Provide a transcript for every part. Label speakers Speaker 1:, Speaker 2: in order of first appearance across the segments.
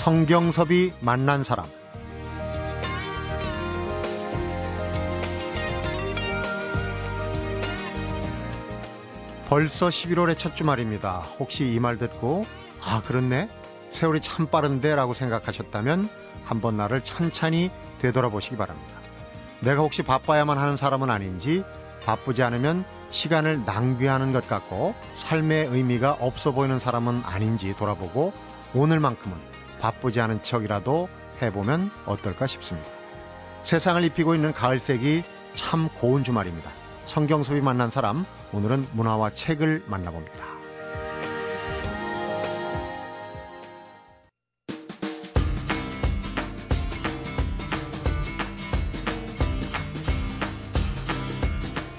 Speaker 1: 성경섭이 만난 사람 벌써 11월의 첫 주말입니다. 혹시 이 말 듣고 아 그렇네 세월이 참 빠른데 라고 생각하셨다면 한번 나를 천천히 되돌아보시기 바랍니다. 내가 혹시 바빠야만 하는 사람은 아닌지 바쁘지 않으면 시간을 낭비하는 것 같고 삶의 의미가 없어 보이는 사람은 아닌지 돌아보고 오늘만큼은 바쁘지 않은 척이라도 해보면 어떨까 싶습니다. 세상을 입히고 있는 가을색이 참 고운 주말입니다. 성경섭이 만난 사람, 오늘은 문화와 책을 만나봅니다.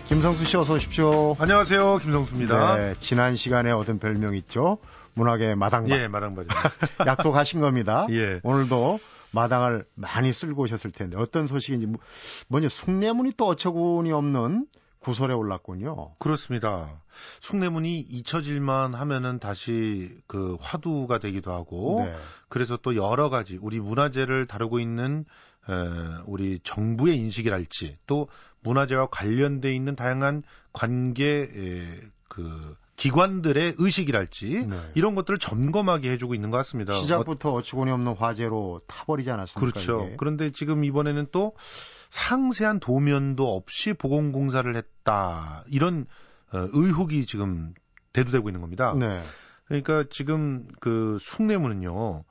Speaker 1: 김성수 씨 어서 오십시오.
Speaker 2: 안녕하세요. 김성수입니다.
Speaker 1: 네, 지난 시간에 얻은 별명 있죠. 문학의 마당바.
Speaker 2: 예, 마당바죠.
Speaker 1: 약속하신 겁니다.
Speaker 2: 예.
Speaker 1: 오늘도 마당을 많이 쓸고 오셨을 텐데 어떤 소식인지 뭐, 뭐냐 숭례문이 또 어처구니 없는 구설에 올랐군요.
Speaker 2: 그렇습니다. 숭례문이 잊혀질만 하면은 다시 그 화두가 되기도 하고
Speaker 1: 네.
Speaker 2: 그래서 또 여러 가지 우리 문화재를 다루고 있는 에, 우리 정부의 인식이랄지 또 문화재와 관련돼 있는 다양한 관계 에, 그 기관들의 의식이랄지
Speaker 1: 네.
Speaker 2: 이런 것들을 점검하게 해주고 있는 것 같습니다.
Speaker 1: 시작부터 어처구니 없는 화제로 타버리지 않았습니까?
Speaker 2: 그렇죠.
Speaker 1: 이게?
Speaker 2: 그런데 지금 이번에는 또 상세한 도면도 없이 보건공사를 했다 이런 어, 의혹이 지금 대두되고 있는 겁니다.
Speaker 1: 네.
Speaker 2: 그러니까 지금 그 숭례문은요.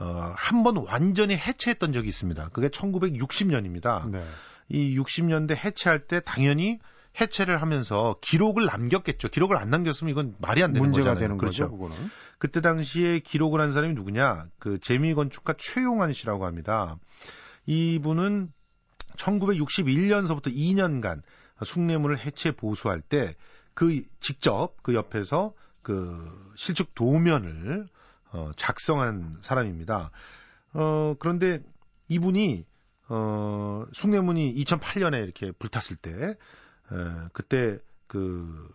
Speaker 2: 어, 한 번 완전히 해체했던 적이 있습니다. 그게 1960년입니다.
Speaker 1: 네.
Speaker 2: 이 60년대 해체할 때 당연히 해체를 하면서 기록을 남겼겠죠. 기록을 안 남겼으면 이건 말이 안 되는
Speaker 1: 문제가
Speaker 2: 거잖아요.
Speaker 1: 되는
Speaker 2: 그렇죠.
Speaker 1: 거죠. 그거는.
Speaker 2: 그때 당시에 기록을 한 사람이 누구냐? 그 재미건축가 최용환 씨라고 합니다. 이분은 1961년서부터 2년간 숭례문을 해체 보수할 때 그 직접 그 옆에서 그 실측 도면을 어, 작성한 사람입니다. 어, 그런데 이분이 어, 숭례문이 2008년에 이렇게 불탔을 때 에, 그때 그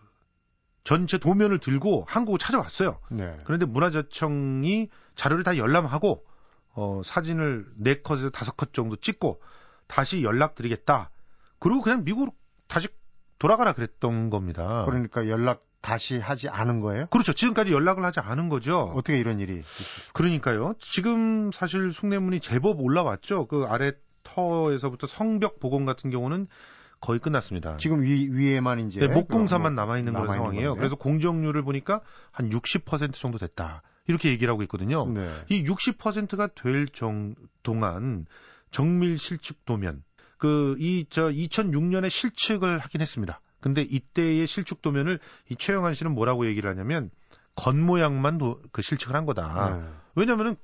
Speaker 2: 전체 도면을 들고 한국을 찾아왔어요.
Speaker 1: 네.
Speaker 2: 그런데 문화재청이 자료를 다 열람하고 어, 사진을 네 컷에서 다섯 컷 정도 찍고 다시 연락드리겠다. 그리고 그냥 미국으로 다시 돌아가라 그랬던 겁니다.
Speaker 1: 그러니까 연락 다시 하지 않은 거예요?
Speaker 2: 그렇죠. 지금까지 연락을 하지 않은 거죠.
Speaker 1: 어떻게 이런 일이? 있-
Speaker 2: 그러니까요. 지금 사실 숭례문이 제법 올라왔죠. 그 아래 터에서부터 성벽 복원 같은 경우는 거의 끝났습니다.
Speaker 1: 지금 위, 위에만 이제
Speaker 2: 네, 목공사만 남아 있는 그런 상황이에요.
Speaker 1: 건데.
Speaker 2: 그래서 공정률을 보니까 한 60% 정도 됐다. 이렇게 얘기를 하고 있거든요.
Speaker 1: 네.
Speaker 2: 이 60%가 될 정, 동안 정밀 실측 도면 그 이 저 2006년에 실측을 하긴 했습니다. 근데 이때의 실측 도면을 이 최영한 씨는 뭐라고 얘기를 하냐면 겉모양만 도, 그 실측을 한 거다.
Speaker 1: 네.
Speaker 2: 왜냐면은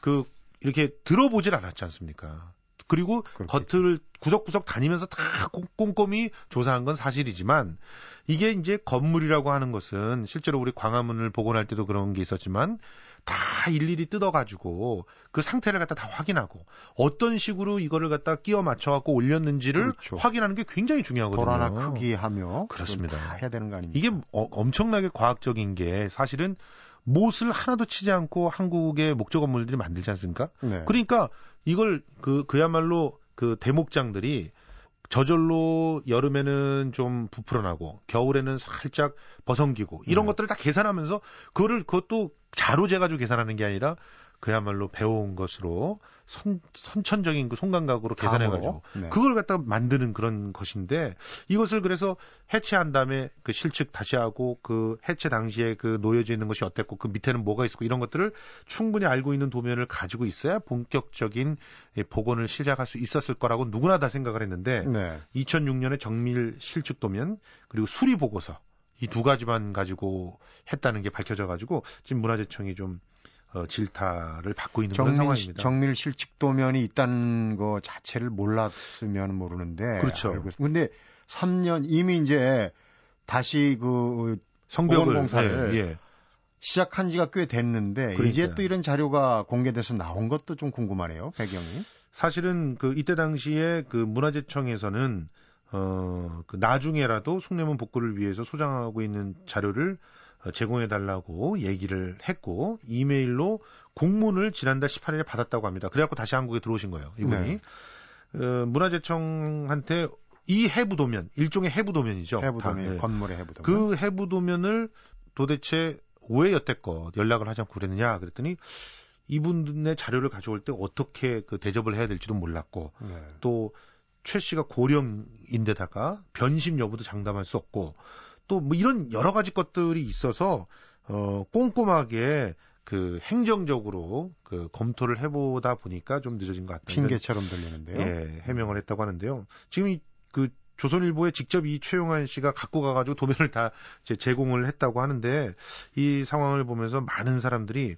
Speaker 2: 그 이렇게 들어보질 않았지 않습니까? 그리고
Speaker 1: 그렇겠죠.
Speaker 2: 겉을 구석구석 다니면서 다 꼼- 꼼꼼히 조사한 건 사실이지만 이게 이제 건물이라고 하는 것은 실제로 우리 광화문을 복원할 때도 그런 게 있었지만 다 일일이 뜯어가지고 그 상태를 갖다 다 확인하고 어떤 식으로 이거를 갖다 끼워 맞춰갖고 올렸는지를
Speaker 1: 그렇죠.
Speaker 2: 확인하는 게 굉장히 중요하거든요.
Speaker 1: 돌 하나 크기 하며
Speaker 2: 그렇습니다.
Speaker 1: 다 해야 되는 거 아닙니까?
Speaker 2: 이게 어- 엄청나게 과학적인 게 사실은 못을 하나도 치지 않고 한국의 목조 건물들이 만들지 않습니까?
Speaker 1: 네.
Speaker 2: 그러니까 이걸 그 그야말로 그 대목장들이 저절로 여름에는 좀 부풀어나고 겨울에는 살짝 버성기고 이런
Speaker 1: 네.
Speaker 2: 것들을 다 계산하면서 그거를 그것도 자로 재가지고 계산하는 게 아니라 그야말로 배워온 것으로 선, 선천적인 그 손감각으로 계산해가지고
Speaker 1: 네.
Speaker 2: 그걸 갖다 만드는 그런 것인데 이것을 그래서 해체한 다음에 그 실측 다시 하고 그 해체 당시에 그 놓여져 있는 것이 어땠고 그 밑에는 뭐가 있었고 이런 것들을 충분히 알고 있는 도면을 가지고 있어야 본격적인 이 복원을 시작할 수 있었을 거라고 누구나 다 생각을 했는데
Speaker 1: 네.
Speaker 2: 2006년에 정밀 실측 도면 그리고 수리 보고서 이 두 가지만 가지고 했다는 게 밝혀져 가지고 지금 문화재청이 좀 어, 질타를 받고 있는 그런
Speaker 1: 정밀,
Speaker 2: 상황입니다.
Speaker 1: 정밀 실측도면이 있다는 거 자체를 몰랐으면 모르는데.
Speaker 2: 그렇죠.
Speaker 1: 알고 있- 근데 3년 이미 이제 다시 그
Speaker 2: 성벽을
Speaker 1: 보건공사를
Speaker 2: 예, 예.
Speaker 1: 시작한 지가 꽤 됐는데
Speaker 2: 그러니까요.
Speaker 1: 이제 또 이런 자료가 공개돼서 나온 것도 좀 궁금하네요. 배경이.
Speaker 2: 사실은 그 이때 당시에 그 문화재청에서는 어, 그 나중에라도 숭례문 복구를 위해서 소장하고 있는 자료를 어, 제공해 달라고 얘기를 했고 이메일로 공문을 지난달 18일에 받았다고 합니다. 그래갖고 다시 한국에 들어오신 거예요. 이분이 네. 어, 문화재청한테 이 해부 도면 일종의 해부 도면이죠.
Speaker 1: 해부 도면 다, 네. 건물의 해부 도면.
Speaker 2: 그 해부 도면을 도대체 왜 여태껏 연락을 하지 않고 그랬느냐 그랬더니 이분의 자료를 가져올 때 어떻게 그 대접을 해야 될지도 몰랐고 네. 또최 씨가 고령인데다가 변심 여부도 장담할 수 없고 또 뭐 이런 여러 가지 것들이 있어서 어 꼼꼼하게 그 행정적으로 그 검토를 해보다 보니까 좀 늦어진 것 같아요.
Speaker 1: 핑계처럼 들리는데요.
Speaker 2: 예, 해명을 했다고 하는데요. 지금 이 그 조선일보에 직접 이 최용환 씨가 갖고 가가지고 도면을 다 제공을 했다고 하는데 이 상황을 보면서 많은 사람들이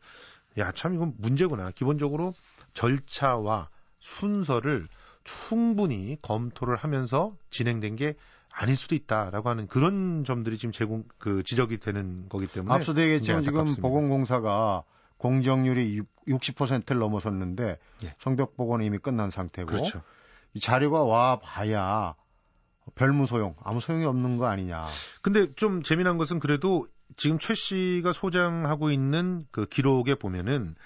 Speaker 2: 야, 참 이건 문제구나. 기본적으로 절차와 순서를 충분히 검토를 하면서 진행된 게 아닐 수도 있다라고 하는 그런 점들이 지금 제공 그 지적이 되는 거기 때문에
Speaker 1: 앞서 되겠지만 지금 보건공사가 공정률이 60%를 넘어섰는데 예. 성벽 복원은 이미 끝난 상태고
Speaker 2: 그렇죠.
Speaker 1: 이 자료가 와 봐야 별무 소용 아무 소용이 없는 거 아니냐.
Speaker 2: 근데 좀 재미난 것은 그래도 지금 최 씨가 소장하고 있는 그 기록에 보면은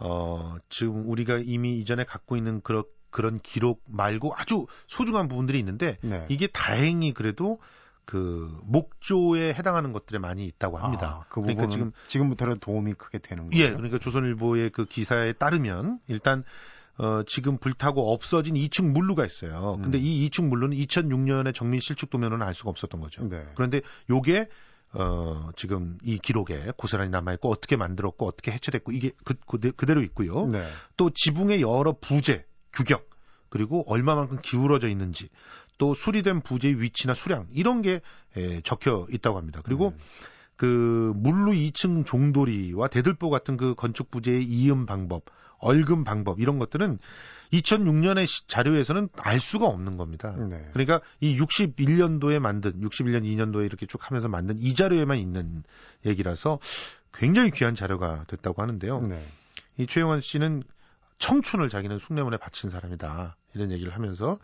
Speaker 2: 어 지금 우리가 이미 이전에 갖고 있는 그런 그런 기록 말고 아주 소중한 부분들이 있는데 네. 이게 다행히 그래도 그 목조에 해당하는 것들에 많이 있다고 합니다.
Speaker 1: 아, 그 그러니까 지금 지금부터는 도움이 크게 되는
Speaker 2: 거예요. 예, 그러니까 조선일보의 그 기사에 따르면 일단 어, 지금 불타고 없어진 2층 물루가 있어요. 근데 음. 이 2층 물루는 2006년에 정밀 실축 도면은 알 수가 없었던 거죠. 네. 그런데 요게 어, 지금 이 기록에 고스란히 남아있고 어떻게 만들었고 어떻게 해체됐고 이게 그, 그, 대로 있고요. 네. 또 지붕의 여러 부재, 규격, 그리고 얼마만큼 기울어져 있는지 또 수리된 부재의 위치나 수량 이런 게 에, 적혀 있다고 합니다. 그리고 음. 그 물루 2층 종돌이와 대들보 같은 그 건축 부재의 이음 방법, 얼금 방법 이런 것들은 2006년의 자료에서는 알 수가 없는 겁니다. 네. 그러니까 이 61년도에 만든 61년 2년도에 이렇게 쭉 하면서 만든 이 자료에만 있는 얘기라서 굉장히 귀한 자료가 됐다고 하는데요. 네. 이 최영원 씨는 청춘을 자기는 숭례문에 바친 사람이다. 이런 얘기를 하면서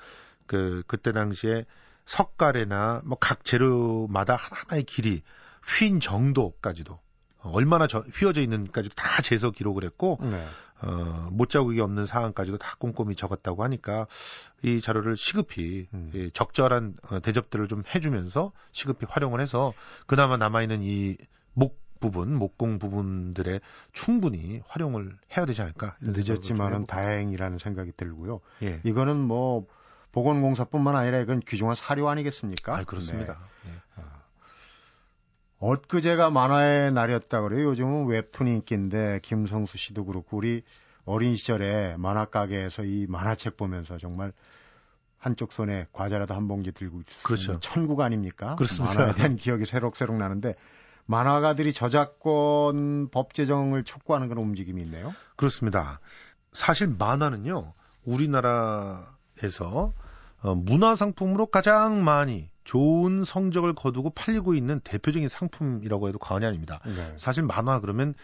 Speaker 2: 그 그때 당시에 석가래나 뭐 각 재료마다 하나하나의 길이 휜 정도까지도 얼마나 저, 휘어져 있는까지도 다 재서 기록을 했고 네. 어, 못 자국이 없는 사항까지도 다 꼼꼼히 적었다고 하니까 이 자료를 시급히 음. 예, 적절한 어, 대접들을 좀 해주면서 시급히 활용을 해서 그나마 남아있는 이 목 부분, 목공 부분들에 충분히 활용을 해야 되지 않을까.
Speaker 1: 늦었지만은 다행이라는 생각이 들고요. 예. 이거는 뭐 보건공사뿐만 아니라 이건 귀중한 사료 아니겠습니까?
Speaker 2: 아, 그렇습니다. 네. 예.
Speaker 1: 어. 엊그제가 만화의 날이었다 그래요. 요즘은 웹툰 인기인데 김성수 씨도 그렇고 우리 어린 시절에 만화 가게에서 이 만화책 보면서 정말 한쪽 손에 과자라도 한 봉지 들고 있는 그렇죠. 천국 아닙니까?
Speaker 2: 그렇습니다.
Speaker 1: 만화에 대한 기억이 새록새록 나는데 만화가들이 저작권 법 제정을 촉구하는 그런 움직임이 있네요.
Speaker 2: 그렇습니다. 사실 만화는요, 우리나라에서 어, 문화 상품으로 가장 많이 좋은 성적을 거두고 팔리고 있는 대표적인 상품이라고 해도 과언이 아닙니다. 네. 사실 만화 그러면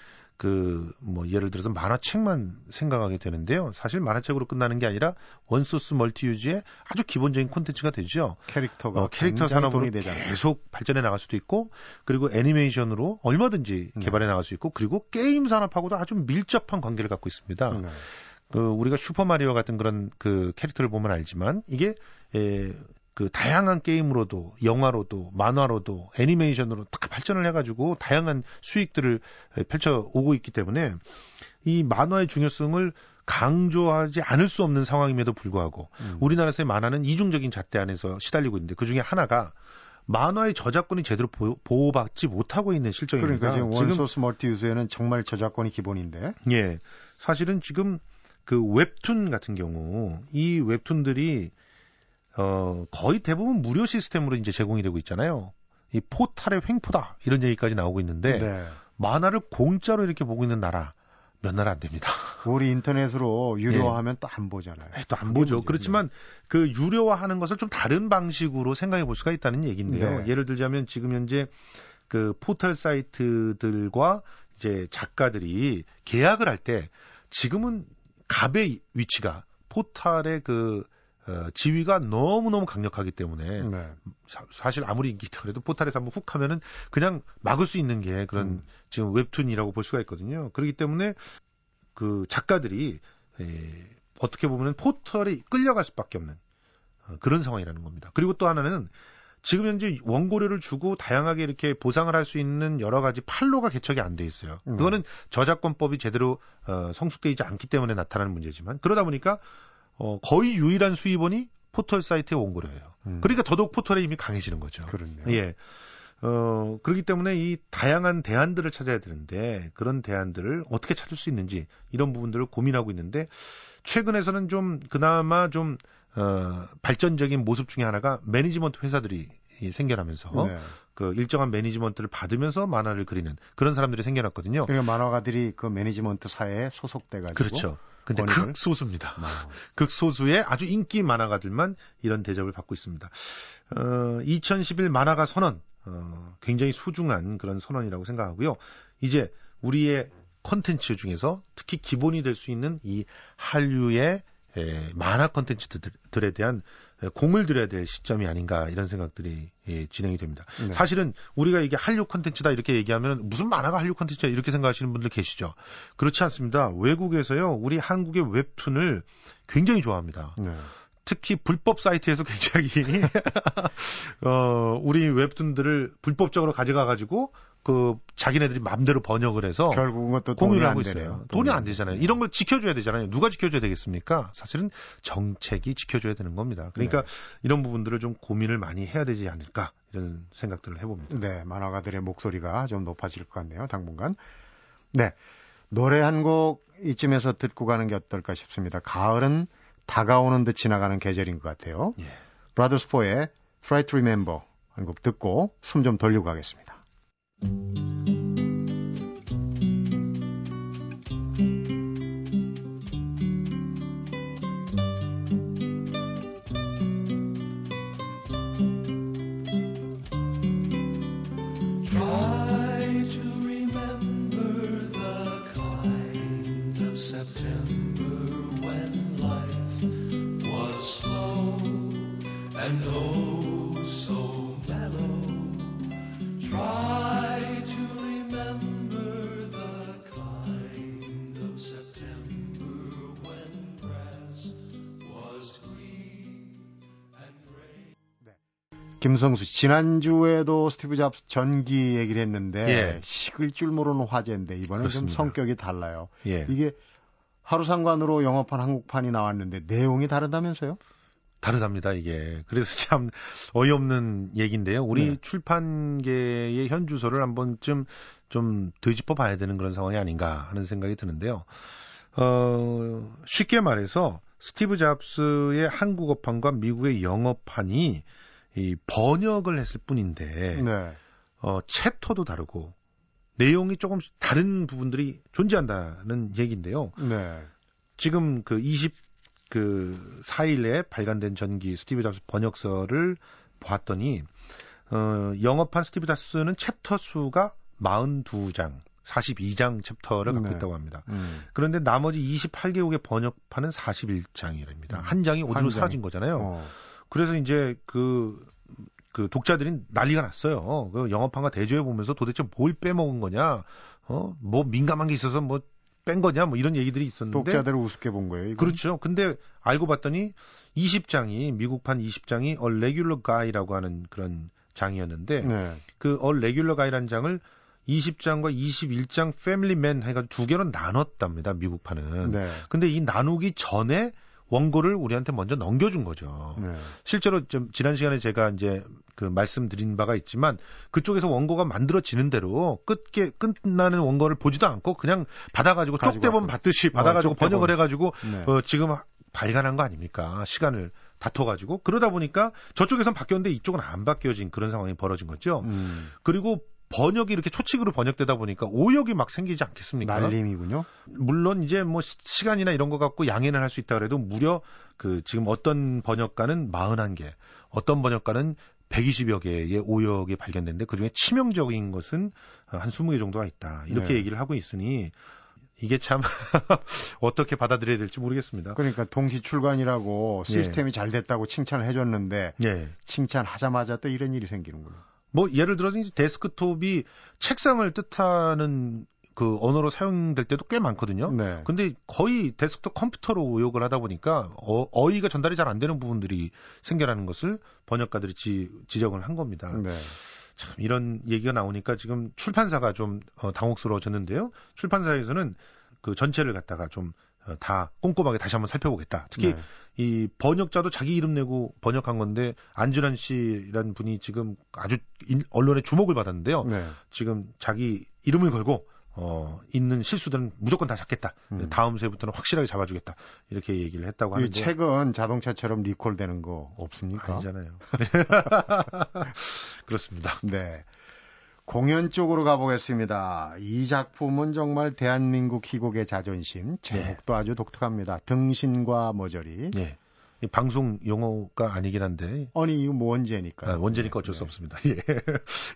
Speaker 2: 그 뭐 예를 들어서 만화책만 생각하게 되는데요. 사실 만화책으로 끝나는 게 아니라 one source multi-use의 아주 기본적인 콘텐츠가 되죠.
Speaker 1: 캐릭터가
Speaker 2: 어, 캐릭터 산업으로 계속 발전해 나갈 수도 있고 그리고 애니메이션으로 얼마든지 네. 개발해 나갈 수 있고 그리고 게임 산업하고도 아주 밀접한 관계를 갖고 있습니다. 네. 그 우리가 슈퍼 마리오 같은 그런 그 캐릭터를 보면 알지만 이게 에, 그 다양한 게임으로도 영화로도 만화로도 애니메이션으로 다 발전을 해가지고 다양한 수익들을 펼쳐 오고 있기 때문에 이 만화의 중요성을 강조하지 않을 수 없는 상황임에도 불구하고 음. 우리나라에서의 만화는 이중적인 잣대 안에서 시달리고 있는데 그 중에 하나가 만화의 저작권이 제대로 보호, 받지 못하고 있는 실정입니다.
Speaker 1: 그러니까 지금 원소스 멀티 유즈에는 정말 저작권이 기본인데.
Speaker 2: 예. 사실은 지금 그 웹툰 같은 경우 이 웹툰들이 어, 거의 대부분 무료 시스템으로 이제 제공이 되고 있잖아요. 이 포탈의 횡포다 이런 얘기까지 나오고 있는데 네. 만화를 공짜로 이렇게 보고 있는 나라 몇 나라 안 됩니다.
Speaker 1: 우리 인터넷으로 유료화하면 예. 또안 보잖아요.
Speaker 2: 네, 또안 보죠. 문제죠. 그렇지만 그 유료화하는 것을 좀 다른 방식으로 생각해 볼 수가 있다는 얘기인데요. 네. 예를 들자면 지금 현재 그 포털 사이트들과 이제 작가들이 계약을 할 때 지금은 갑의 위치가 포탈의 그 어, 지위가 너무너무 강력하기 때문에
Speaker 1: 네.
Speaker 2: 사, 실 아무리 인기 있다 그래도 포탈에서 한번 훅 하면은 그냥 막을 수 있는 게 그런 음. 지금 웹툰이라고 볼 수가 있거든요. 그렇기 때문에 그 작가들이 에, 어떻게 보면은 포털이 끌려갈 수밖에 없는 어, 그런 상황이라는 겁니다. 그리고 또 하나는 지금 현재 원고료를 주고 다양하게 이렇게 보상을 할 수 있는 여러 가지 판로가 개척이 안 돼 있어요. 음. 그거는 저작권법이 제대로 어, 성숙되지 않기 때문에 나타나는 문제지만 그러다 보니까 어, 거의 유일한 수입원이 포털 사이트의 원고료예요. 음. 그러니까 더더욱 포털의 힘이 강해지는 거죠.
Speaker 1: 그렇네요.
Speaker 2: 예. 어, 그렇기 때문에 이 다양한 대안들을 찾아야 되는데 그런 대안들을 어떻게 찾을 수 있는지 이런 부분들을 고민하고 있는데 최근에서는 좀 그나마 좀 어, 발전적인 모습 중에 하나가 매니지먼트 회사들이 생겨나면서 네. 그 일정한 매니지먼트를 받으면서 만화를 그리는 그런 사람들이 생겨났거든요.
Speaker 1: 그러니까 만화가들이 그 매니지먼트 회사에 소속돼 가지고
Speaker 2: 그렇죠. 근데 권익을... 극소수입니다. 어. 극소수의 아주 인기 만화가들만 이런 대접을 받고 있습니다. 어, 2011 만화가 선언 어, 굉장히 소중한 그런 선언이라고 생각하고요. 이제 우리의 컨텐츠 중에서 특히 기본이 될 수 있는 이 한류의 에, 만화 컨텐츠들에 대한 공을 들여야 될 시점이 아닌가 이런 생각들이 예, 진행이 됩니다. 네. 사실은 우리가 이게 한류 컨텐츠다 이렇게 얘기하면 무슨 만화가 한류 컨텐츠야 이렇게 생각하시는 분들 계시죠. 그렇지 않습니다. 외국에서요 우리 한국의 웹툰을 굉장히 좋아합니다. 네. 특히 불법 사이트에서 굉장히 어 우리 웹툰들을 불법적으로 가져가 가지고 그 자기네들이 마음대로 번역을 해서
Speaker 1: 결국은 또 공유를 하고 있어요.
Speaker 2: 되네요. 돈이 안 되잖아요. 이런 걸 지켜줘야 되잖아요. 누가 지켜줘야 되겠습니까? 사실은 정책이 지켜줘야 되는 겁니다. 그러니까 네. 이런 부분들을 좀 고민을 많이 해야 되지 않을까 이런 생각들을 해봅니다.
Speaker 1: 네, 만화가들의 목소리가 좀 높아질 것 같네요. 당분간. 네, 노래 한 곡 이쯤에서 듣고 가는 게 어떨까 싶습니다. 가을은 다가오는 듯 지나가는 계절인 것 같아요. 예. 브라더스 포의 Try to Remember 한곡 듣고 숨 좀 돌리고 가겠습니다. 김성수 씨, 지난주에도 스티브 잡스 전기 얘기를 했는데 예. 식을 줄 모르는 화제인데 이번엔 좀 성격이 달라요. 예. 이게 하루 상관으로 영어판 한국판이 나왔는데 내용이 다르다면서요?
Speaker 2: 다르답니다, 이게. 그래서 참 어이없는 얘기인데요. 우리 네. 출판계의 현 주소를 한 번쯤 좀 되짚어 봐야 되는 그런 상황이 아닌가 하는 생각이 드는데요. 어, 쉽게 말해서 스티브 잡스의 한국어판과 미국의 영어판이 이 번역을 했을 뿐인데 네. 어, 챕터도 다르고 내용이 조금 다른 부분들이 존재한다는 얘기인데요. 네. 지금 그 20, 그 4일에 발간된 전기 스티브 잡스 번역서를 보았더니, 어, 영어판 스티브 잡스는 챕터 수가 42장, 42장 챕터를 갖고 네. 있다고 합니다. 음. 그런데 나머지 28개국의 번역판은 41장이랍니다. 음. 한 장이 어디로 한 사라진 거잖아요. 어. 그래서 이제 그, 그 독자들이 난리가 났어요. 그 영업판과 대조해 보면서 도대체 뭘 빼먹은 거냐, 어, 뭐 민감한 게 있어서 뭐 뺀 거냐, 뭐 이런 얘기들이 있었는데.
Speaker 1: 독자들을 우습게 본 거예요. 이건?
Speaker 2: 그렇죠. 근데 알고 봤더니 20장이 미국판 20장이 A Regular Guy라고 하는 그런 장이었는데 네. 그 A Regular Guy라는 장을 20장과 21장 Family Man 해가지고 두 개로 나눴답니다. 미국판은. 네. 근데 이 나누기 전에 원고를 우리한테 먼저 넘겨준 거죠. 네. 실제로 좀 지난 시간에 제가 이제 그 말씀드린 바가 있지만 그쪽에서 원고가 만들어지는 대로 끝게 끝나는 원고를 보지도 않고 그냥 받아가지고 쪽대본 받듯이 어, 받아가지고 어, 번역을 해가지고 네. 어, 지금 발간한 거 아닙니까? 시간을 다퉈가지고 그러다 보니까 저쪽에선 바뀌었는데 이쪽은 안 바뀌어진 그런 상황이 벌어진 거죠. 음. 그리고 번역이 이렇게 초칙으로 번역되다 보니까 오역이 막 생기지 않겠습니까?
Speaker 1: 날림이군요.
Speaker 2: 물론 이제 뭐 시간이나 이런 거 갖고 양해는 할 수 있다 그래도 무려 그 지금 어떤 번역가는 41개, 어떤 번역가는 120여 개의 오역이 발견됐는데 그중에 치명적인 것은 한 20개 정도가 있다. 이렇게 네. 얘기를 하고 있으니 이게 참 어떻게 받아들여야 될지 모르겠습니다.
Speaker 1: 그러니까 동시 출간이라고 예. 시스템이 예. 잘 됐다고 칭찬을 해줬는데 예. 칭찬하자마자 또 이런 일이 생기는군요.
Speaker 2: 뭐 예를 들어서 이제 데스크톱이 책상을 뜻하는 그 언어로 사용될 때도 꽤 많거든요. 네. 근데 거의 데스크톱 컴퓨터로 의혹을 하다 보니까 어, 이가 전달이 잘 안 되는 부분들이 생겨나는 것을 번역가들이 지, 지적을 한 겁니다. 네. 참 이런 얘기가 나오니까 지금 출판사가 좀 어, 당혹스러워졌는데요. 출판사에서는 그 전체를 갖다가 좀 다 어, 꼼꼼하게 다시 한번 살펴보겠다. 특히 네. 이 번역자도 자기 이름 내고 번역한 건데 안준환 씨라는 분이 지금 아주 언론의 주목을 받았는데요. 네. 지금 자기 이름을 걸고 어, 있는 실수들은 무조건 다 잡겠다. 음. 다음 세부터는 확실하게 잡아주겠다. 이렇게 얘기를 했다고 하는데.
Speaker 1: 이 책은 자동차처럼 리콜되는 거 없습니까?
Speaker 2: 아니잖아요. 그렇습니다.
Speaker 1: 네. 공연 쪽으로 가보겠습니다. 이 작품은 정말 대한민국 희곡의 자존심. 제목도 네. 아주 독특합니다. 등신과 머저리. 네.
Speaker 2: 방송 용어가 아니긴 한데.
Speaker 1: 아니, 이거 뭐 원제니까.
Speaker 2: 아, 원제니까 어쩔 네. 수 없습니다. 예.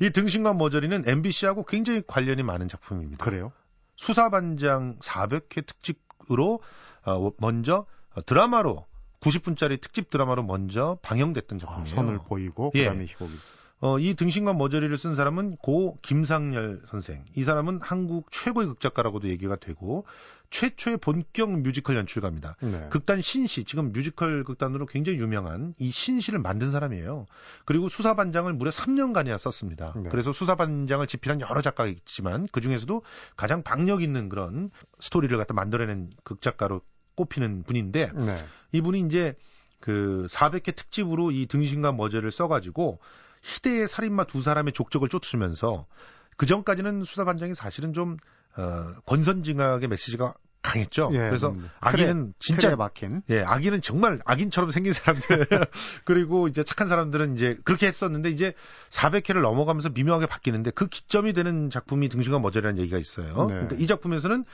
Speaker 2: 이 등신과 머저리는 MBC하고 굉장히 관련이 많은 작품입니다.
Speaker 1: 그래요?
Speaker 2: 수사반장 400회 특집으로 어, 먼저 드라마로 90분짜리 특집 드라마로 먼저 방영됐던 작품이에요. 아,
Speaker 1: 선을 보이고 예. 그다음에 희곡이.
Speaker 2: 어, 이 등신과 머저리를 쓴 사람은 고 김상열 선생. 이 사람은 한국 최고의 극작가라고도 얘기가 되고 최초의 본격 뮤지컬 연출가입니다. 네. 극단 신시, 지금 뮤지컬 극단으로 굉장히 유명한 이 신시를 만든 사람이에요. 그리고 수사반장을 무려 3년간이나 썼습니다. 네. 그래서 수사반장을 집필한 여러 작가가 있지만 그 중에서도 가장 박력 있는 그런 스토리를 갖다 만들어낸 극작가로 꼽히는 분인데 네. 이분이 이제 그 400회 특집으로 이 등신과 머저를 써가지고 희대의 살인마 두 사람의 족적을 쫓으면서 그 전까지는 수사 반장이 사실은 좀 어, 권선징악의 메시지가 강했죠. 예, 그래서 음, 아기는 진짜
Speaker 1: 막힌.
Speaker 2: 예, 아기는 정말 악인처럼 생긴 사람들 그리고 이제 착한 사람들은 이제 그렇게 했었는데 이제 400회를 넘어가면서 미묘하게 바뀌는데 그 기점이 되는 작품이 등신과 머저리라는 얘기가 있어요. 네. 그러니까 이 작품에서는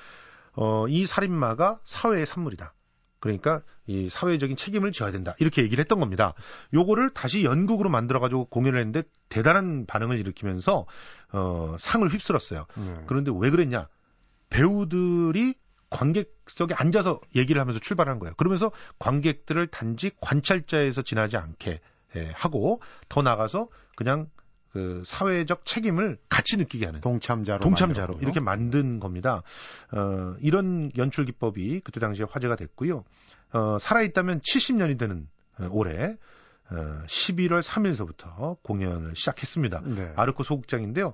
Speaker 2: 어, 이 살인마가 사회의 산물이다. 그러니까 이 사회적인 책임을 져야 된다. 이렇게 얘기를 했던 겁니다. 요거를 다시 연극으로 만들어 가지고 공연을 했는데 대단한 반응을 일으키면서 어 상을 휩쓸었어요. 음. 그런데 왜 그랬냐? 배우들이 관객석에 앉아서 얘기를 하면서 출발한 거예요. 그러면서 관객들을 단지 관찰자에서 지나지 않게 예, 하고 더 나가서 그냥 그 사회적 책임을 같이 느끼게 하는
Speaker 1: 동참자로
Speaker 2: 동참자로 이렇게 만든 겁니다. 어, 이런 연출 기법이 그때 당시에 화제가 됐고요. 어, 살아있다면 70년이 되는 어, 올해 어, 11월 3일서부터 공연을 시작했습니다. 네. 아르코 소극장인데요.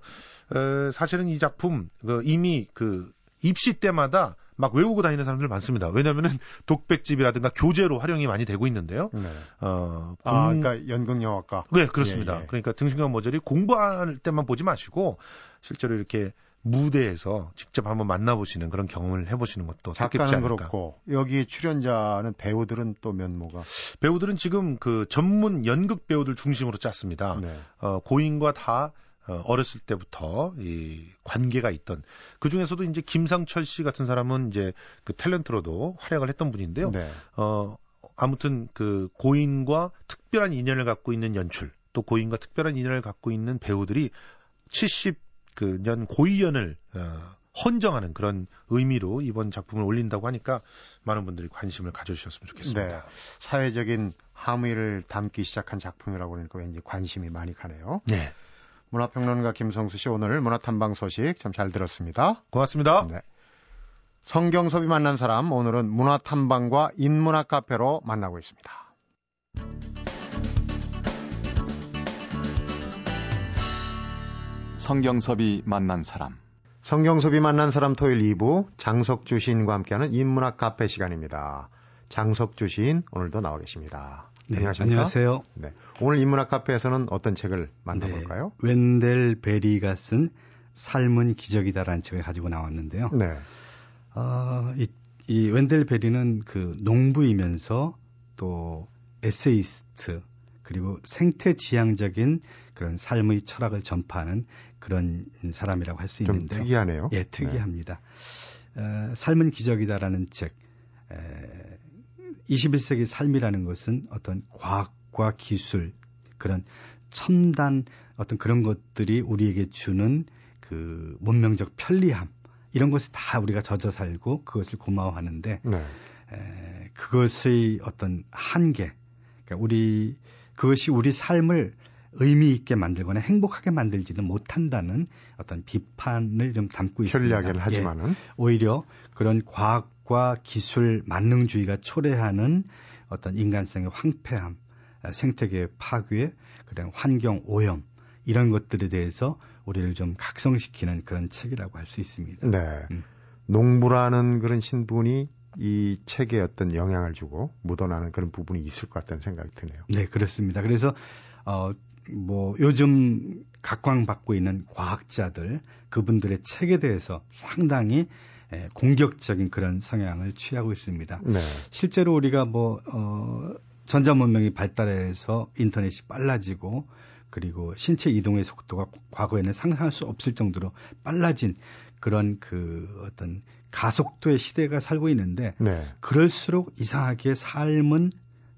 Speaker 2: 어, 사실은 이 작품 그 이미 그 입시 때마다 막 외우고 다니는 사람들 많습니다. 왜냐하면은 독백집이라든가 교재로 활용이 많이 되고 있는데요. 네.
Speaker 1: 어, 공... 아, 그러니까 연극영화과.
Speaker 2: 네, 그렇습니다. 예, 예. 그러니까 등신과 모절이 공부할 때만 보지 마시고 실제로 이렇게 무대에서 직접 한번 만나보시는 그런 경험을 해보시는 것도
Speaker 1: 작가는 그렇고 여기 출연자는 배우들은 또 면모가
Speaker 2: 배우들은 지금 그 전문 연극 배우들 중심으로 짰습니다. 네. 어, 고인과 다 어, 어렸을 때부터 이 관계가 있던 그 중에서도 이제 김상철 씨 같은 사람은 이제 그 탤런트로도 활약을 했던 분인데요. 네. 어 아무튼 그 고인과 특별한 인연을 갖고 있는 연출 또 고인과 특별한 인연을 갖고 있는 배우들이 70년 고이연을 어, 헌정하는 그런 의미로 이번 작품을 올린다고 하니까 많은 분들이 관심을 가져주셨으면 좋겠습니다. 네.
Speaker 1: 사회적인 함의를 담기 시작한 작품이라고 하니까 왠지 관심이 많이 가네요. 네. 문화평론가 김성수 씨 오늘 문화탐방 소식 참 잘 들었습니다.
Speaker 2: 고맙습니다. 네.
Speaker 1: 성경섭이 만난 사람 오늘은 문화탐방과 인문학 카페로 만나고 있습니다.
Speaker 3: 성경섭이 만난 사람
Speaker 1: 성경섭이 만난 사람 토요일 2부 장석주 시인과 함께하는 인문학 카페 시간입니다. 장석주 시인 오늘도 나와 계십니다.
Speaker 4: 네, 안녕하십니까? 안녕하세요. 네.
Speaker 1: 오늘 인문학 카페에서는 어떤 책을 만나볼까요?
Speaker 4: 네, 웬델 베리가 쓴 삶은 기적이다라는 책을 가지고 나왔는데요. 네. 어, 이, 이 웬델 베리는 그 농부이면서 또 에세이스트 그리고 생태 지향적인 그런 삶의 철학을 전파하는 그런 사람이라고 할 수 있는데요.
Speaker 1: 특이하네요.
Speaker 4: 예, 특이합니다. 네. 어, 삶은 기적이다라는 책. 에, 21세기 삶이라는 것은 어떤 과학과 기술 그런 첨단 어떤 그런 것들이 우리에게 주는 그 문명적 편리함 이런 것을 다 우리가 젖어 살고 그것을 고마워하는데 네. 에, 그것의 어떤 한계, 그러니까 우리 그것이 우리 삶을 의미 있게 만들거나 행복하게 만들지는 못한다는 어떤 비판을 좀 담고 있습니다.
Speaker 1: 편리하게는 하지만은 예,
Speaker 4: 오히려 그런 과학 과 기술 만능주의가 초래하는 어떤 인간성의 황폐함, 생태계 파괴, 그다음 환경 오염 이런 것들에 대해서 우리를 좀 각성시키는 그런 책이라고 할 수 있습니다.
Speaker 1: 네. 음. 농부라는 그런 신분이 이 책에 어떤 영향을 주고 묻어나는 그런 부분이 있을 것 같다는 생각이 드네요.
Speaker 4: 네, 그렇습니다. 그래서 어, 뭐 요즘 각광받고 있는 과학자들 그분들의 책에 대해서 상당히 에, 공격적인 그런 성향을 취하고 있습니다. 네. 실제로 우리가 뭐 어, 전자문명이 발달해서 인터넷이 빨라지고 그리고 신체 이동의 속도가 과거에는 상상할 수 없을 정도로 빨라진 그런 그 어떤 가속도의 시대가 살고 있는데 네. 그럴수록 이상하게 삶은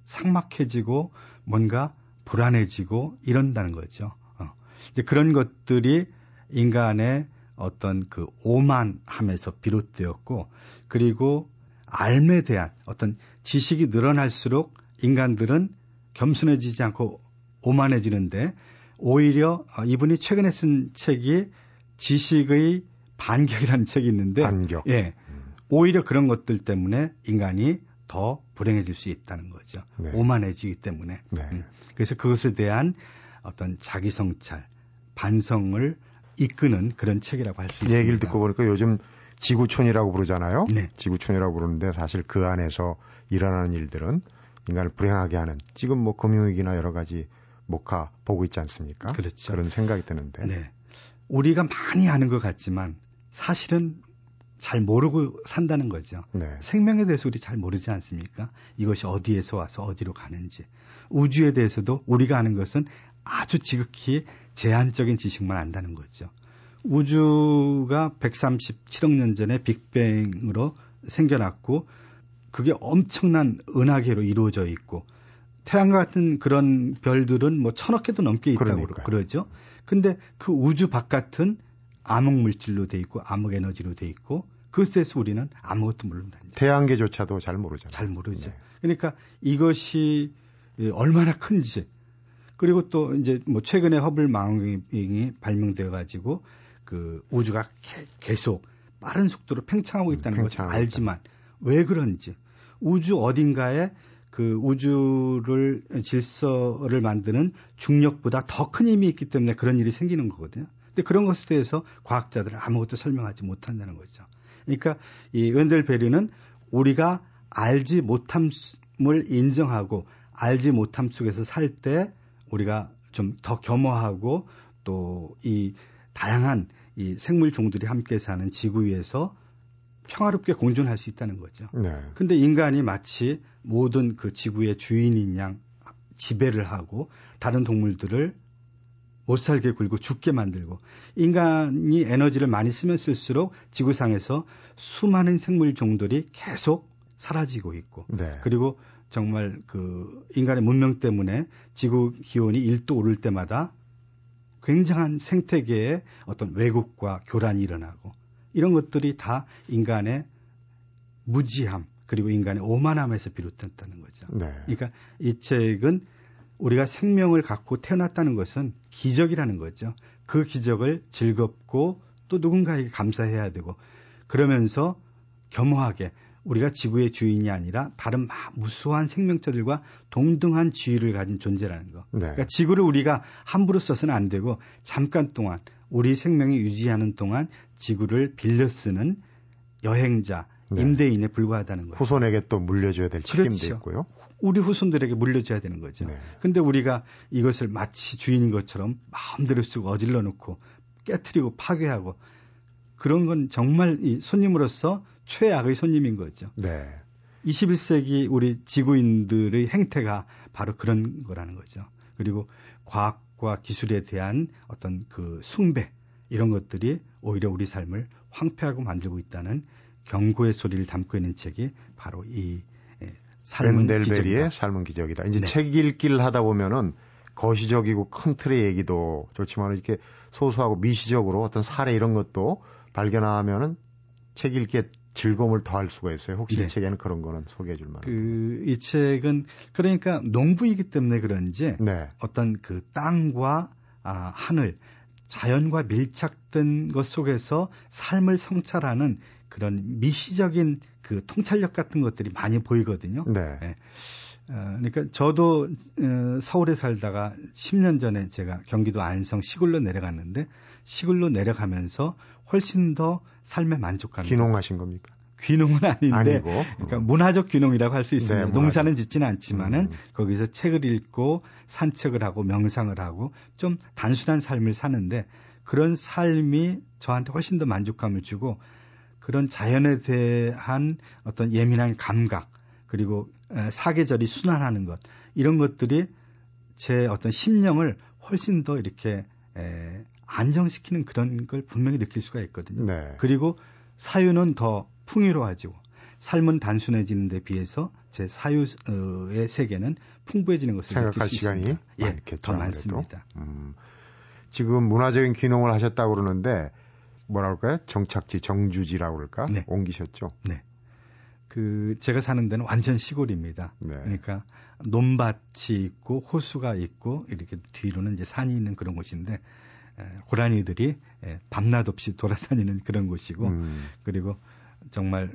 Speaker 4: 삭막해지고 뭔가 불안해지고 이런다는 거죠. 어. 이제 그런 것들이 인간의 어떤 그 오만함에서 비롯되었고 그리고 알에 대한 어떤 지식이 늘어날수록 인간들은 겸손해지지 않고 오만해지는데 오히려 어, 이분이 최근에 쓴 책이 지식의 반격이라는 책이 있는데
Speaker 1: 반격.
Speaker 4: 예. 오히려 그런 것들 때문에 인간이 더 불행해질 수 있다는 거죠. 네. 오만해지기 때문에. 네. 음. 그래서 그것에 대한 어떤 자기 성찰, 반성을 이끄는 그런 책이라고 할 수 있습니다.
Speaker 1: 얘기를 듣고 보니까 요즘 지구촌이라고 부르잖아요. 네. 지구촌이라고 부르는데 사실 그 안에서 일어나는 일들은 인간을 불행하게 하는 지금 뭐 금융위기나 여러 가지 목화 보고 있지 않습니까?
Speaker 4: 그렇죠.
Speaker 1: 그런 생각이 드는데. 네.
Speaker 4: 우리가 많이 아는 것 같지만 사실은 잘 모르고 산다는 거죠. 네. 생명에 대해서 우리 잘 모르지 않습니까? 이것이 어디에서 와서 어디로 가는지. 우주에 대해서도 우리가 아는 것은 아주 지극히 제한적인 지식만 안다는 거죠. 우주가 137억 년 전에 빅뱅으로 생겨났고 그게 엄청난 은하계로 이루어져 있고 태양과 같은 그런 별들은 뭐 천억 개도 넘게 있다고 그러니까요. 그러죠. 근데 그 우주 바깥은 암흑 물질로 돼 있고 암흑 에너지로 돼 있고 그것에서 우리는 아무것도 모른다.
Speaker 1: 태양계조차도 잘 모르잖아요.
Speaker 4: 잘 모르죠. 네. 그러니까 이것이 얼마나 큰지 그리고 또 이제 뭐 최근에 허블 망원경이 발명되어 가지고 그 우주가 계속 빠른 속도로 팽창하고 있다는 음, 것을 알지만 왜 그런지 우주 어딘가에 그 우주를 질서를 만드는 중력보다 더 큰 힘이 있기 때문에 그런 일이 생기는 거거든요. 근데 그런 것에 대해서 과학자들은 아무것도 설명하지 못한다는 거죠. 그러니까 이 웬델 베리는 우리가 알지 못함을 인정하고 알지 못함 속에서 살 때 우리가 좀 더 겸허하고 또 이 다양한 이 생물 종들이 함께 사는 지구 위에서 평화롭게 공존할 수 있다는 거죠. 네. 근데 인간이 마치 모든 그 지구의 주인인 양 지배를 하고 다른 동물들을 못 살게 굴고 죽게 만들고 인간이 에너지를 많이 쓰면 쓸수록 지구상에서 수많은 생물 종들이 계속 사라지고 있고 네. 그리고 정말 그 인간의 문명 때문에 지구 기온이 1도 오를 때마다 굉장한 생태계의 어떤 왜곡과 교란이 일어나고 이런 것들이 다 인간의 무지함 그리고 인간의 오만함에서 비롯됐다는 거죠. 네. 그러니까 이 책은 우리가 생명을 갖고 태어났다는 것은 기적이라는 거죠. 그 기적을 즐겁고 또 누군가에게 감사해야 되고 그러면서 겸허하게 우리가 지구의 주인이 아니라 다른 무수한 생명체들과 동등한 지위를 가진 존재라는 거. 네. 그러니까 지구를 우리가 함부로 써서는 안 되고 잠깐 동안 우리 생명이 유지하는 동안 지구를 빌려 쓰는 여행자, 네. 임대인에 불과하다는 거죠.
Speaker 1: 후손에게 또 물려줘야 될 책임도 그렇죠. 있고요.
Speaker 4: 우리 후손들에게 물려줘야 되는 거죠. 네. 근데 우리가 이것을 마치 주인인 것처럼 마음대로 쓰고 어질러 놓고 깨뜨리고 파괴하고 그런 건 정말 이 손님으로서 최악의 손님인 거죠. 네. 21세기 우리 지구인들의 행태가 바로 그런 거라는 거죠. 그리고 과학과 기술에 대한 어떤 그 숭배 이런 것들이 오히려 우리 삶을 황폐하고 만들고 있다는 경고의 소리를 담고 있는 책이 바로 이
Speaker 1: 삶은 기적이다. 삶은 기적이다. 이제 네. 책 읽기를 하다 보면은 거시적이고 큰 틀의 얘기도 좋지만 이렇게 소소하고 미시적으로 어떤 사례 이런 것도 발견하면은 책 읽기에 즐거움을 더할 수가 있어요. 혹시 네. 이 책에는 그런 거는 소개해 줄 만한?
Speaker 4: 그 이 책은 그러니까 농부이기 때문에 그런지 네. 어떤 그 땅과 아, 하늘, 자연과 밀착된 것 속에서 삶을 성찰하는 그런 미시적인 그 통찰력 같은 것들이 많이 보이거든요. 네. 네. 어, 그러니까 저도 어, 서울에 살다가 10년 전에 제가 경기도 안성 시골로 내려갔는데 시골로 내려가면서 훨씬 더 삶에 만족합니다.
Speaker 1: 귀농하신 겁니까?
Speaker 4: 귀농은 아닌데 아니고. 그러니까 문화적 귀농이라고 할 수 있습니다. 네, 농사는 짓지는 않지만은 음. 거기서 책을 읽고 산책을 하고 명상을 하고 좀 단순한 삶을 사는데 그런 삶이 저한테 훨씬 더 만족감을 주고 그런 자연에 대한 어떤 예민한 감각 그리고 사계절이 순환하는 것 이런 것들이 제 어떤 심령을 훨씬 더 이렇게 에, 안정시키는 그런 걸 분명히 느낄 수가 있거든요. 네. 그리고 사유는 더 풍요로워지고 삶은 단순해지는 데 비해서 제 사유의 세계는 풍부해지는 것을
Speaker 1: 생각할
Speaker 4: 시간이. 예, 많겠죠, 더 많습니다. 음,
Speaker 1: 지금 문화적인 귀농을 하셨다고 그러는데 뭐라 그럴까요? 정착지, 정주지라고 그럴까? 네. 옮기셨죠? 네.
Speaker 4: 그 제가 사는 데는 완전 시골입니다. 네. 그러니까 논밭이 있고 호수가 있고 이렇게 뒤로는 이제 산이 있는 그런 곳인데 에, 고라니들이 에, 밤낮 없이 돌아다니는 그런 곳이고 음. 그리고 정말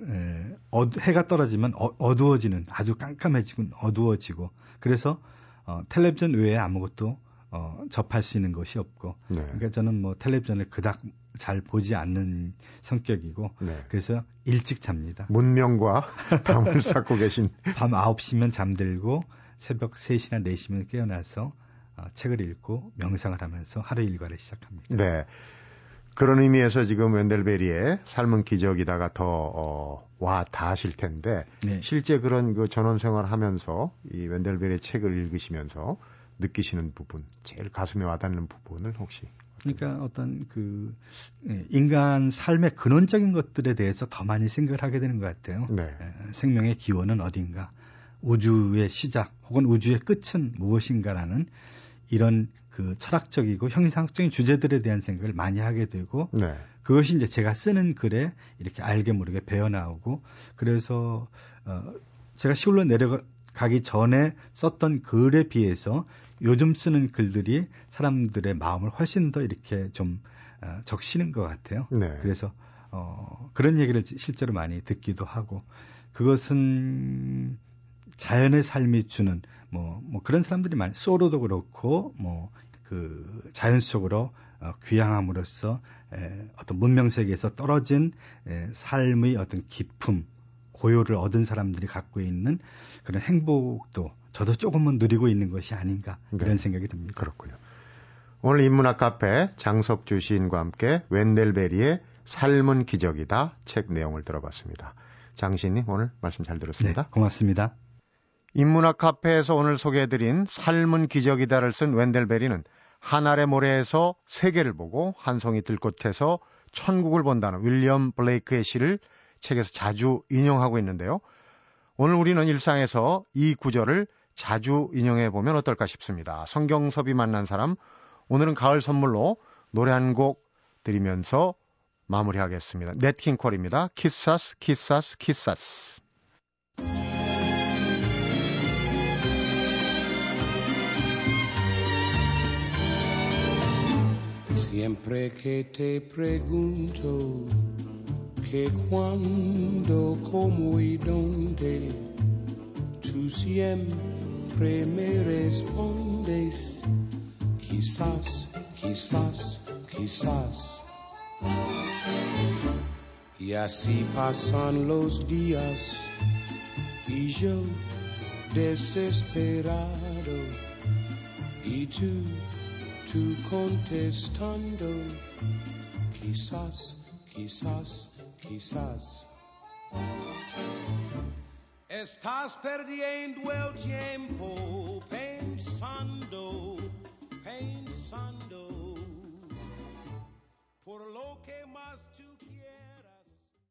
Speaker 4: 해가 떨어지면 어, 두워지는 아주 깜깜해지고 어두워지고 그래서 어, 텔레비전 외에 아무것도 어, 접할 수 있는 것이 없고 네. 그러니까 저는 뭐 텔레비전을 그닥 잘 보지 않는 성격이고 네. 그래서 일찍 잡니다.
Speaker 1: 문명과 밤을 쌓고 계신
Speaker 4: 밤 9시면 잠들고 새벽 3시나 4시면 깨어나서 어, 책을 읽고 명상을 하면서 하루 일과를 시작합니다.
Speaker 1: 네. 그런 의미에서 지금 웬델베리의 삶은 기적이다가 더 어, 와 닿으실 텐데 네. 실제 그런 그 전원 생활을 하면서 이 웬델베리의 책을 읽으시면서 느끼시는 부분, 제일 가슴에 와닿는 부분을 혹시
Speaker 4: 그러니까 어떤 그 예, 인간 삶의 근원적인 것들에 대해서 더 많이 생각을 하게 되는 것 같아요. 네. 예, 생명의 기원은 어딘가, 우주의 시작 혹은 우주의 끝은 무엇인가라는 이런 그 철학적이고 형이상학적인 주제들에 대한 생각을 많이 하게 되고 네. 그것이 이제 제가 쓰는 글에 이렇게 알게 모르게 배어 나오고 그래서 어 제가 시골로 내려가기 전에 썼던 글에 비해서 요즘 쓰는 글들이 사람들의 마음을 훨씬 더 이렇게 좀 어, 적시는 것 같아요. 네. 그래서 어 그런 얘기를 실제로 많이 듣기도 하고 그것은 자연의 삶이 주는 뭐, 뭐 그런 사람들이 많이 소로도 그렇고 뭐 그 자연 속으로 어, 귀향함으로써 에, 어떤 문명 세계에서 떨어진 에, 삶의 어떤 기품, 고요를 얻은 사람들이 갖고 있는 그런 행복도 저도 조금은 누리고 있는 것이 아닌가 이런 네. 생각이 듭니다.
Speaker 1: 그렇군요. 오늘 인문학 카페 장석주 시인과 함께 웬델베리의 삶은 기적이다 책 내용을 들어봤습니다. 장 시인님 오늘 말씀 잘 들었습니다.
Speaker 4: 네, 고맙습니다.
Speaker 1: 인문학 카페에서 오늘 소개해드린 삶은 기적이다를 쓴 웬델베리는 하늘의 모래에서 세계를 보고 한 송이 들꽃에서 천국을 본다는 윌리엄 블레이크의 시를 책에서 자주 인용하고 있는데요. 오늘 우리는 일상에서 이 구절을 자주 인용해 보면 어떨까 싶습니다. 성경섭이 만난 사람, 오늘은 가을 선물로 노래 한 곡 드리면서 마무리하겠습니다. 냇 킹 콜입니다. Quizás, Quizás, Quizás. Siempre que te pregunto que cuando, cómo y dónde, tú siempre me respondes, quizás, quizás, quizás. Y así pasan los días y yo desesperado y tú tu contestando, quizás, quizás, quizás. Estás perdiendo el tiempo pensando, pensando por lo que más